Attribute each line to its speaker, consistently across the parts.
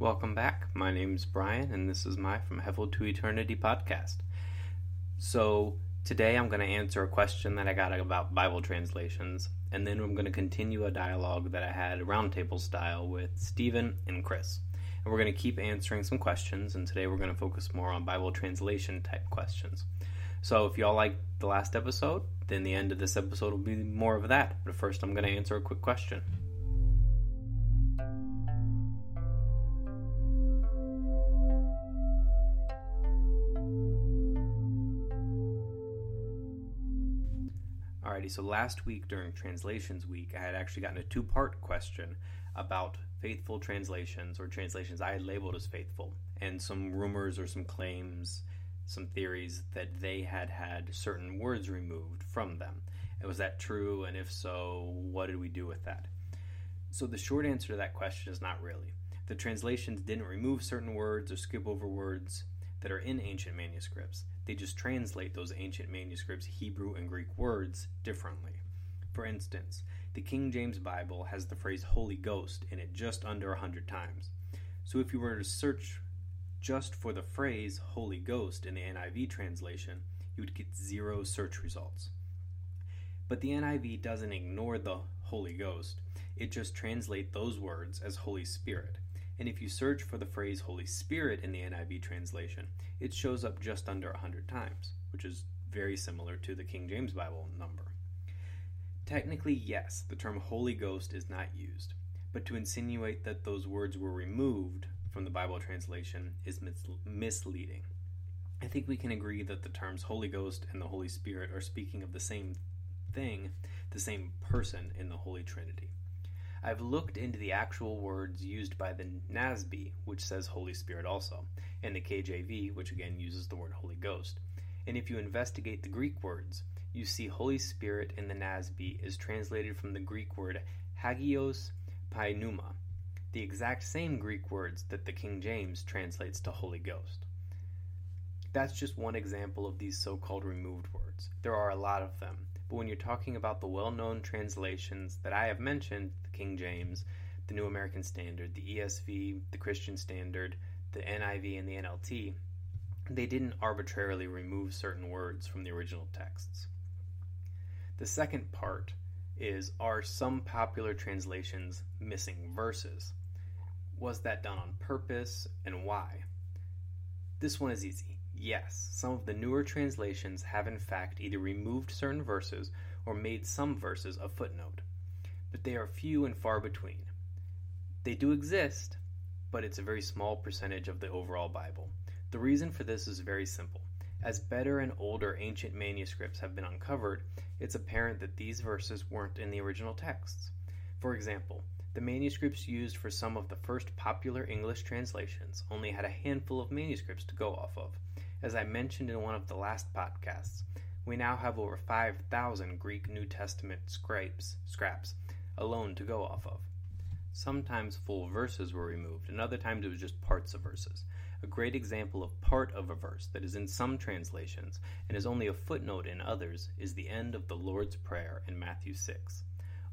Speaker 1: Welcome back. My name's Brian, and this is my From Hevel to Eternity podcast. So, today I'm going to answer a question that I got about Bible translations, and then I'm going to continue a dialogue that I had roundtable style with Stephen and Chris. And we're going to keep answering some questions, and today we're going to focus more on Bible translation type questions. So, if y'all like the last episode, then the end of this episode will be more of that. But first, I'm going to answer a quick question. So last week during Translations Week, I had actually gotten a two part question about faithful translations or translations I had labeled as faithful, and some rumors or some claims, some theories that they had had certain words removed from them. And was that true? And if so, what did we do with that? So the short answer to that question is not really. The translations didn't remove certain words or skip over words that are in ancient manuscripts. They just translate those ancient manuscripts' Hebrew and Greek words differently. For instance, the King James Bible has the phrase Holy Ghost in it just under a hundred times. So if you were to search just for the phrase Holy Ghost in the NIV translation, you would get zero search results. But the NIV doesn't ignore the Holy Ghost, it just translates those words as Holy Spirit. And if you search for the phrase Holy Spirit in the NIV translation, it shows up just under 100 times, which is very similar to the King James Bible number. Technically, yes, the term Holy Ghost is not used, but to insinuate that those words were removed from the Bible translation is mis- misleading. I think we can agree that the terms Holy Ghost and the Holy Spirit are speaking of the same thing, the same person in the Holy Trinity. I've looked into the actual words used by the NASB, which says Holy Spirit also, and the KJV, which again uses the word Holy Ghost. And if you investigate the Greek words, you see Holy Spirit in the NASB is translated from the Greek word hagios pneuma, the exact same Greek words that the King James translates to Holy Ghost. That's just one example of these so called removed words. There are a lot of them, but when you're talking about the well known translations that I have mentioned, King James, the New American Standard, the ESV, the Christian Standard, the NIV, and the NLT, they didn't arbitrarily remove certain words from the original texts. The second part is Are some popular translations missing verses? Was that done on purpose and why? This one is easy. Yes, some of the newer translations have in fact either removed certain verses or made some verses a footnote, but they are few and far between. They do exist, but it's a very small percentage of the overall Bible. The reason for this is very simple. As better and older ancient manuscripts have been uncovered, it's apparent that these verses weren't in the original texts. For example, the manuscripts used for some of the first popular English translations only had a handful of manuscripts to go off of, as I mentioned in one of the last podcasts, we now have over 5,000 Greek New Testament scraps alone to go off of. Sometimes full verses were removed, and other times it was just parts of verses. A great example of part of a verse that is in some translations and is only a footnote in others is the end of the Lord's Prayer in Matthew 6.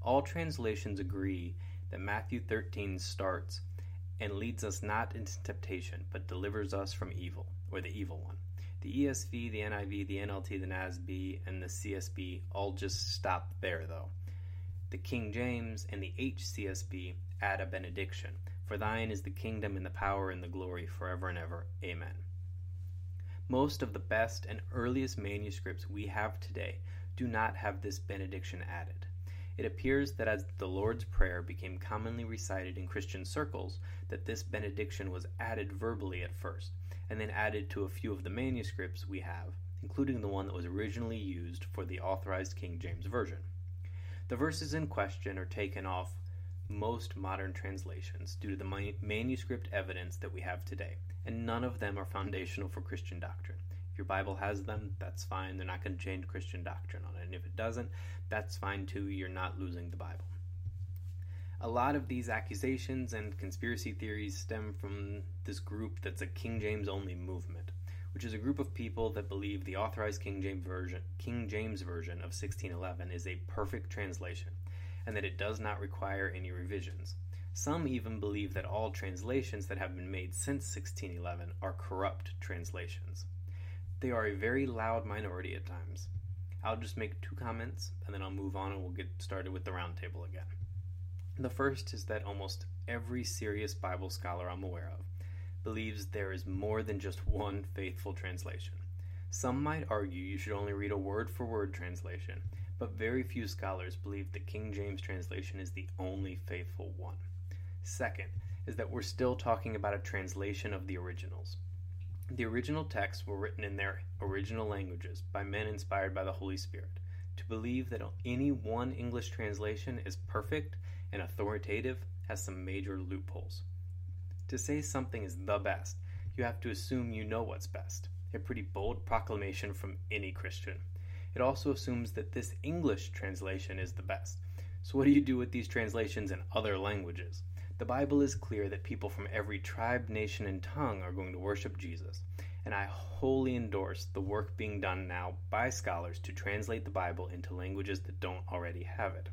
Speaker 1: All translations agree that Matthew 13 starts and leads us not into temptation, but delivers us from evil, or the evil one. The ESV, the NIV, the NLT, the NASB, and the CSB all just stop there, though. The King James and the HCSB add a benediction For thine is the kingdom and the power and the glory forever and ever. Amen. Most of the best and earliest manuscripts we have today do not have this benediction added. It appears that as the Lord's Prayer became commonly recited in Christian circles, that this benediction was added verbally at first, and then added to a few of the manuscripts we have, including the one that was originally used for the authorized King James Version. The verses in question are taken off most modern translations due to the manuscript evidence that we have today, and none of them are foundational for Christian doctrine If your Bible has them, that's fine. They're not going to change Christian doctrine on it. And if it doesn't, that's fine too. You're not losing the Bible. A lot of these accusations and conspiracy theories stem from this group that's a King James only movement, which is a group of people that believe the authorized King James version, King James version of 1611 is a perfect translation and that it does not require any revisions. Some even believe that all translations that have been made since 1611 are corrupt translations. They are a very loud minority at times. I'll just make two comments and then I'll move on and we'll get started with the roundtable again. The first is that almost every serious Bible scholar I'm aware of believes there is more than just one faithful translation. Some might argue you should only read a word for word translation, but very few scholars believe the King James translation is the only faithful one. Second, is that we're still talking about a translation of the originals. The original texts were written in their original languages by men inspired by the Holy Spirit. To believe that any one English translation is perfect and authoritative has some major loopholes. To say something is the best, you have to assume you know what's best. A pretty bold proclamation from any Christian. It also assumes that this English translation is the best. So, what do you do with these translations in other languages? The Bible is clear that people from every tribe, nation, and tongue are going to worship Jesus, and I wholly endorse the work being done now by scholars to translate the Bible into languages that don't already have it.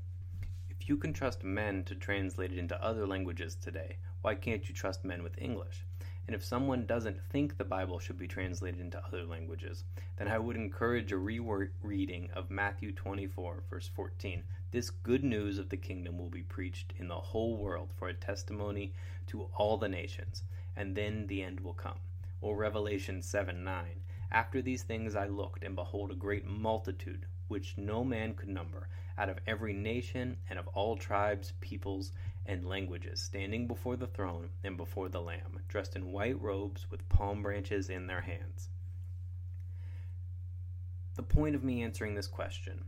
Speaker 1: You can trust men to translate it into other languages today, why can't you trust men with English? And if someone doesn't think the Bible should be translated into other languages, then I would encourage a rereading of Matthew 24, verse 14, this good news of the kingdom will be preached in the whole world for a testimony to all the nations, and then the end will come. Or Revelation 7 9. After these things I looked, and behold, a great multitude, which no man could number, out of every nation and of all tribes, peoples, and languages, standing before the throne and before the Lamb, dressed in white robes with palm branches in their hands. The point of me answering this question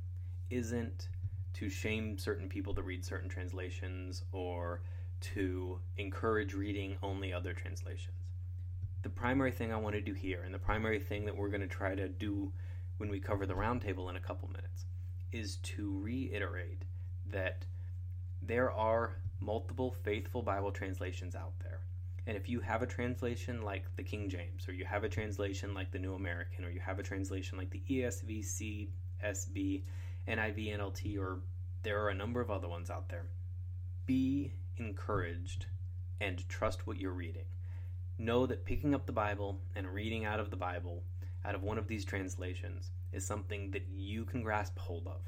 Speaker 1: isn't to shame certain people to read certain translations or to encourage reading only other translations. The primary thing I want to do here, and the primary thing that we're going to try to do when we cover the roundtable in a couple minutes, is to reiterate that there are multiple faithful Bible translations out there. And if you have a translation like the King James, or you have a translation like the New American, or you have a translation like the ESV, CSB, NIV, NLT, or there are a number of other ones out there. Be encouraged and trust what you're reading. Know that picking up the Bible and reading out of the Bible, out of one of these translations, is something that you can grasp hold of.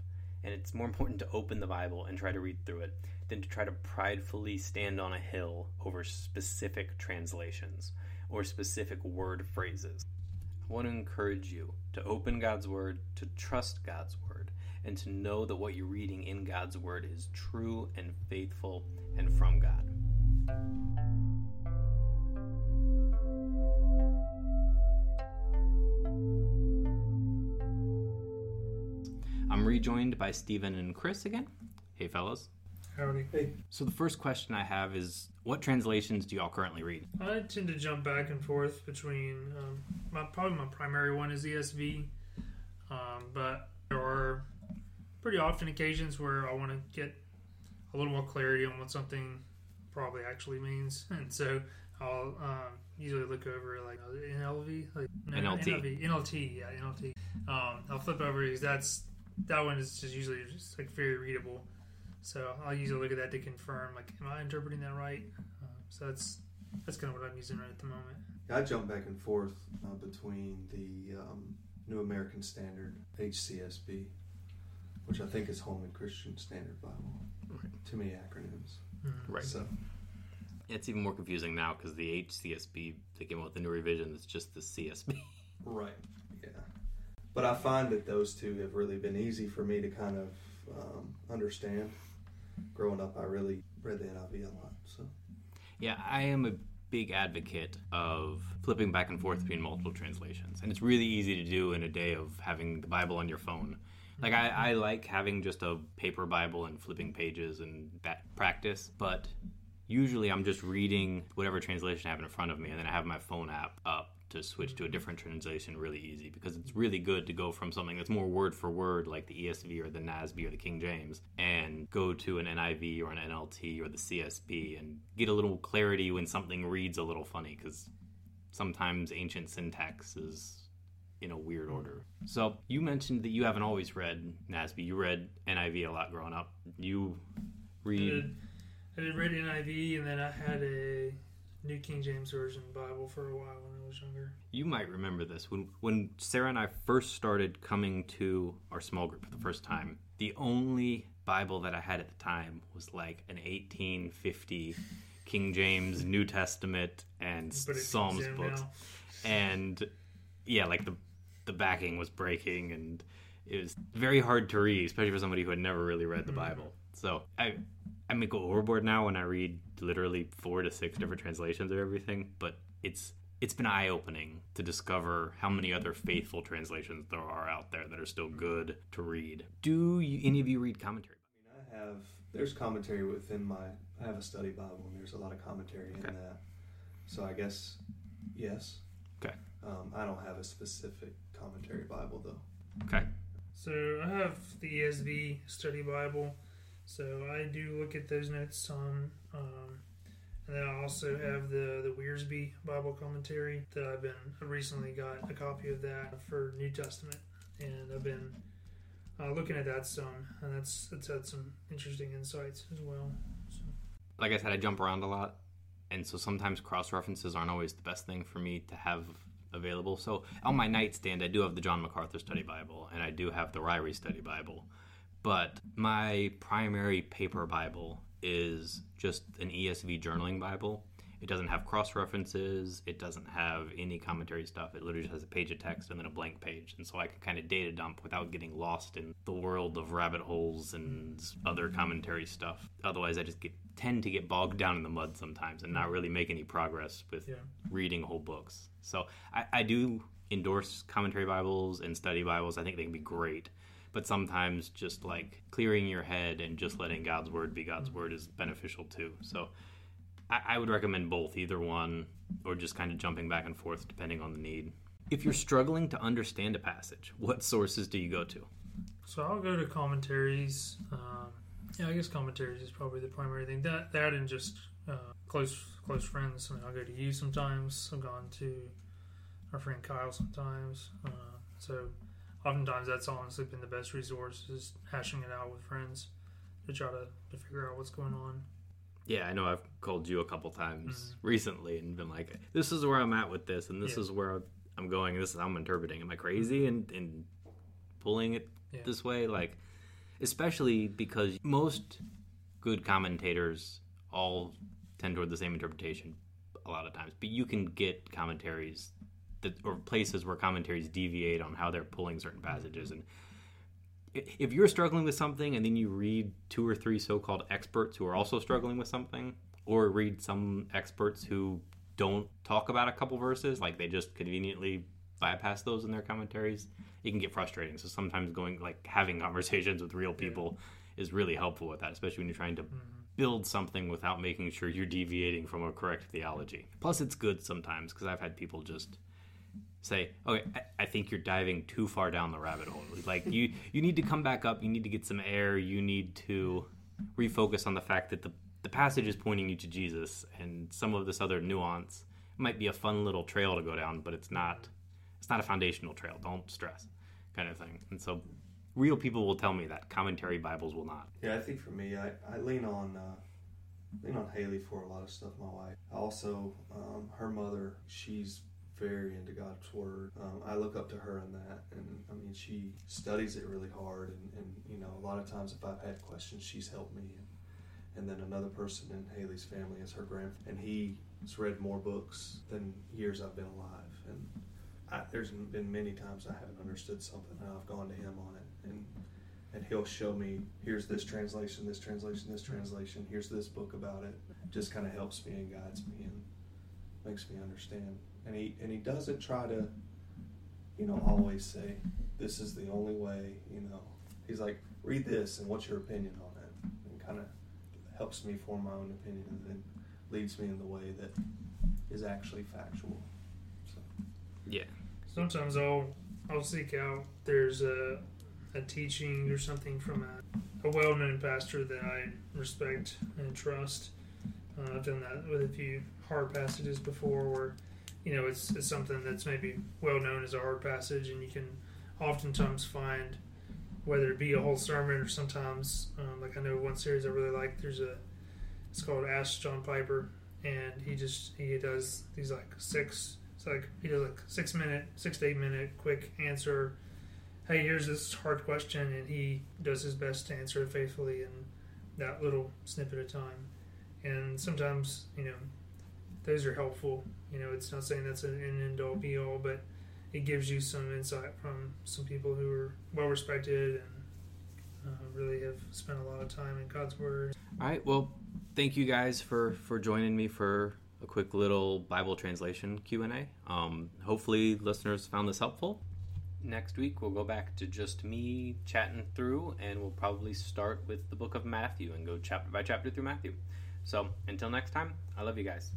Speaker 1: And it's more important to open the Bible and try to read through it than to try to pridefully stand on a hill over specific translations or specific word phrases. I want to encourage you to open God's Word, to trust God's Word, and to know that what you're reading in God's Word is true and faithful and from God. Rejoined by Stephen and Chris again. Hey, fellas.
Speaker 2: Howdy. Hey.
Speaker 1: So, the first question I have is what translations do y'all currently read?
Speaker 2: I tend to jump back and forth between um, my probably my primary one is ESV, um, but there are pretty often occasions where I want to get a little more clarity on what something probably actually means, and so I'll um, usually look over like NLV, like
Speaker 1: no, NLT,
Speaker 2: NLV, NLT, yeah, NLT. Um, I'll flip over because that's that one is just usually just like very readable. So I'll usually look at that to confirm, like, am I interpreting that right? Uh, so that's that's kind of what I'm using right at the moment.
Speaker 3: I jump back and forth uh, between the um, New American Standard (HCSB), which I think is Holman Christian Standard Bible. Right. Too many acronyms.
Speaker 1: Mm-hmm. Right. So it's even more confusing now because the HCSB they came out with the new revision that's just the CSB.
Speaker 3: right. Yeah. But I find that those two have really been easy for me to kind of um, understand growing up, I really read the NIV a lot. So,
Speaker 1: yeah, I am a big advocate of flipping back and forth between multiple translations, and it's really easy to do in a day of having the Bible on your phone. Like I, I like having just a paper Bible and flipping pages and that practice, but usually I'm just reading whatever translation I have in front of me, and then I have my phone app up to switch to a different translation really easy because it's really good to go from something that's more word for word like the ESV or the NASB or the King James and go to an NIV or an NLT or the CSB and get a little clarity when something reads a little funny because sometimes ancient syntax is in a weird order. So you mentioned that you haven't always read NASB. You read NIV a lot growing up. You read.
Speaker 2: I did read NIV, and then I had a New King James Version Bible for a while when I was younger.
Speaker 1: You might remember this when when Sarah and I first started coming to our small group for the first time. The only Bible that I had at the time was like an 1850 King James New Testament and Psalms books,
Speaker 2: now.
Speaker 1: and yeah, like the the backing was breaking and it was very hard to read, especially for somebody who had never really read the
Speaker 2: Mm-hmm.
Speaker 1: Bible. So I I may go overboard now when I read literally four to six different translations of everything, but it's it's been eye opening to discover how many other faithful translations there are out there that are still good to read. Do you, any of you read commentary?
Speaker 3: I mean, I have there's commentary within my. I have a study Bible, and there's a lot of commentary
Speaker 1: Okay.
Speaker 3: in that. So I guess yes.
Speaker 1: Okay.
Speaker 3: Um, I don't have a specific commentary Bible though.
Speaker 1: Okay.
Speaker 2: So I have the ESV Study Bible. So I do look at those notes some. Um, and then I also have the the Wiersbe Bible commentary that I've been I recently got a copy of that for New Testament, and I've been uh, looking at that some, and that's that's had some interesting insights as well. So,
Speaker 1: Like I said, I jump around a lot, and so sometimes cross references aren't always the best thing for me to have available. So on my nightstand, I do have the John MacArthur Study Bible, and I do have the Ryrie Study Bible. But my primary paper Bible is just an ESV journaling Bible. It doesn't have cross references. It doesn't have any commentary stuff. It literally just has a page of text and then a blank page. And so I can kind of data dump without getting lost in the world of rabbit holes and other commentary stuff. Otherwise, I just get, tend to get bogged down in the mud sometimes and not really make any progress with
Speaker 2: Yeah.
Speaker 1: reading whole books. So I, I do endorse commentary Bibles and study Bibles. I think they can be great. But sometimes just like clearing your head and just letting God's word be God's word is beneficial too. So I, I would recommend both, either one, or just kind of jumping back and forth depending on the need. If you're struggling to understand a passage, what sources do you go to?
Speaker 2: so I'll go to commentaries. Um, yeah, I guess commentaries is probably the primary thing. That that and just uh, close close friends. I mean, I'll go to you sometimes. I've gone to our friend Kyle sometimes. Uh, so oftentimes that's honestly been the best resource is hashing it out with friends to try to, to figure out what's going on.
Speaker 1: Yeah, I know I've called you a couple times mm-hmm. recently and been like, "This is where I'm at with this, and this
Speaker 2: Yeah.
Speaker 1: is where I'm going. and This is how I'm interpreting. Am I crazy mm-hmm. and and pulling it
Speaker 2: Yeah.
Speaker 1: this way? Like, especially because most good commentators all tend toward the same interpretation a lot of times, but you can get commentaries that or places where commentaries deviate on how they're pulling certain passages. Mm-hmm. And if you're struggling with something and then you read two or three so-called experts who are also struggling with something or read some experts who don't talk about a couple verses like they just conveniently bypass those in their commentaries it can get frustrating. So sometimes going like having conversations with real people is really helpful with that especially when you're trying to mm-hmm. build something without making sure you're deviating from a correct theology. Plus it's good sometimes because i've had people just say, okay, I, think you're diving too far down the rabbit hole. Like you, you need to come back up. You need to get some air. You need to refocus on the fact that the the passage is pointing you to Jesus, and some of this other nuance It might be a fun little trail to go down, but it's not. It's not a foundational trail. Don't stress, kind of thing. And so, real people will tell me that commentary Bibles will not.
Speaker 3: Yeah, I think for me, I, I lean on uh, lean on Haley for a lot of stuff. My wife, also um, her mother, she's very into God's word. Um, I look up to her in that, and I mean, she studies it really hard. And, and you know, a lot of times if I've had questions, she's helped me. And, and then another person in Haley's family is her grandfather, and he's read more books than years I've been alive. And I, there's been many times I haven't understood something, and I've gone to him on it, and and he'll show me here's this translation, this translation, this translation. Here's this book about it. Just kind of helps me and guides me and makes me understand. And he and he doesn't try to, you know, always say this is the only way. You know, he's like read this and what's your opinion on it, and kind of helps me form my own opinion and then leads me in the way that is actually factual. So.
Speaker 1: Yeah.
Speaker 2: Sometimes I'll I'll seek out there's a a teaching or something from a, a well known pastor that I respect and trust. Uh, I've done that with a few hard passages before, where you know it's, it's something that's maybe well known as a hard passage, and you can oftentimes find whether it be a whole sermon or sometimes um, like I know one series I really like. There's a It's called Ask John Piper, and he just he does these like six. It's like he does like six minute, six to eight minute quick answer. Hey, here's this hard question, and he does his best to answer it faithfully in that little snippet of time. And sometimes, you know, those are helpful. You know, it's not saying that's an end all be all, but it gives you some insight from some people who are well respected and uh, really have spent a lot of time in God's Word.
Speaker 1: All right. Well, thank you guys for for joining me for a quick little Bible translation Q and A. Um, hopefully, listeners found this helpful. Next week, we'll go back to just me chatting through, and we'll probably start with the book of Matthew and go chapter by chapter through Matthew. So, until next time, I love you guys.